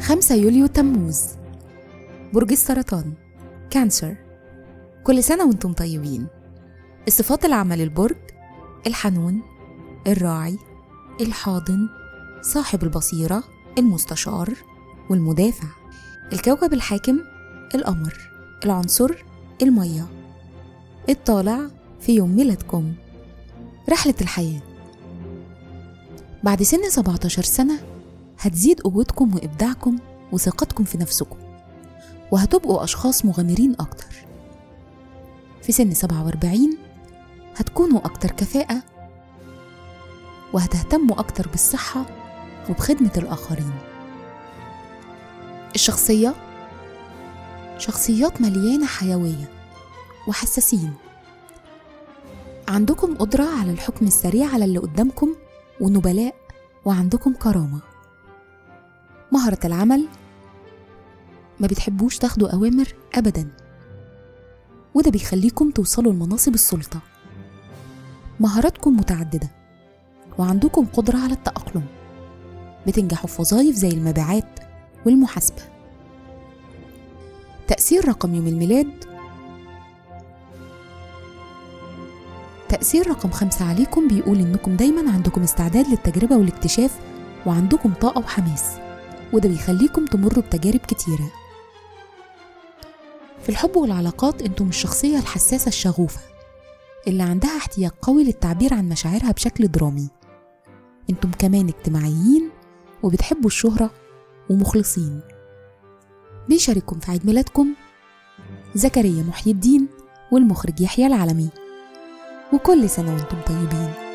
5 يوليو تموز. برج السرطان. كانسر. كل سنة وأنتم طيبين. الصفات العامة للبرج الحنون الراعي الحاضن صاحب البصيرة المستشار والمدافع. الكوكب الحاكم القمر. العنصر المية. الطالع في يوم ميلادكم. رحلة الحياة. بعد سن 17 سنة هتزيد قوتكم وإبداعكم وثقتكم في نفسكم وهتبقوا أشخاص مغامرين أكتر. في سن 47 هتكونوا أكتر كفاءة وهتهتموا أكتر بالصحة وبخدمة الآخرين. الشخصية شخصيات مليانة حيوية وحساسين. عندكم قدرة على الحكم السريع على اللي قدامكم ونبلاء وعندكم كرامة. مهرة العمل ما بتحبوش تاخدوا أوامر أبدا. وده بيخليكم توصلوا لمناصب السلطة. مهاراتكم متعددة وعندكم قدرة على التأقلم. بتنجحوا في وظائف زي المبيعات والمحاسبة. تأثير رقم يوم الميلاد. تأثير رقم خمسة عليكم بيقول إنكم دايما عندكم استعداد للتجربة والاكتشاف وعندكم طاقة وحماس. وده بيخليكم تمروا بتجارب كتيرة. في الحب والعلاقات أنتم الشخصية الحساسة الشغوفة اللي عندها احتياج قوي للتعبير عن مشاعرها بشكل درامي. أنتم كمان اجتماعيين وبتحبوا الشهرة ومخلصين. بيشارككم في عيد ميلادكم زكريا محي الدين والمخرج يحيى العلمي. وكل سنة وأنتم طيبين.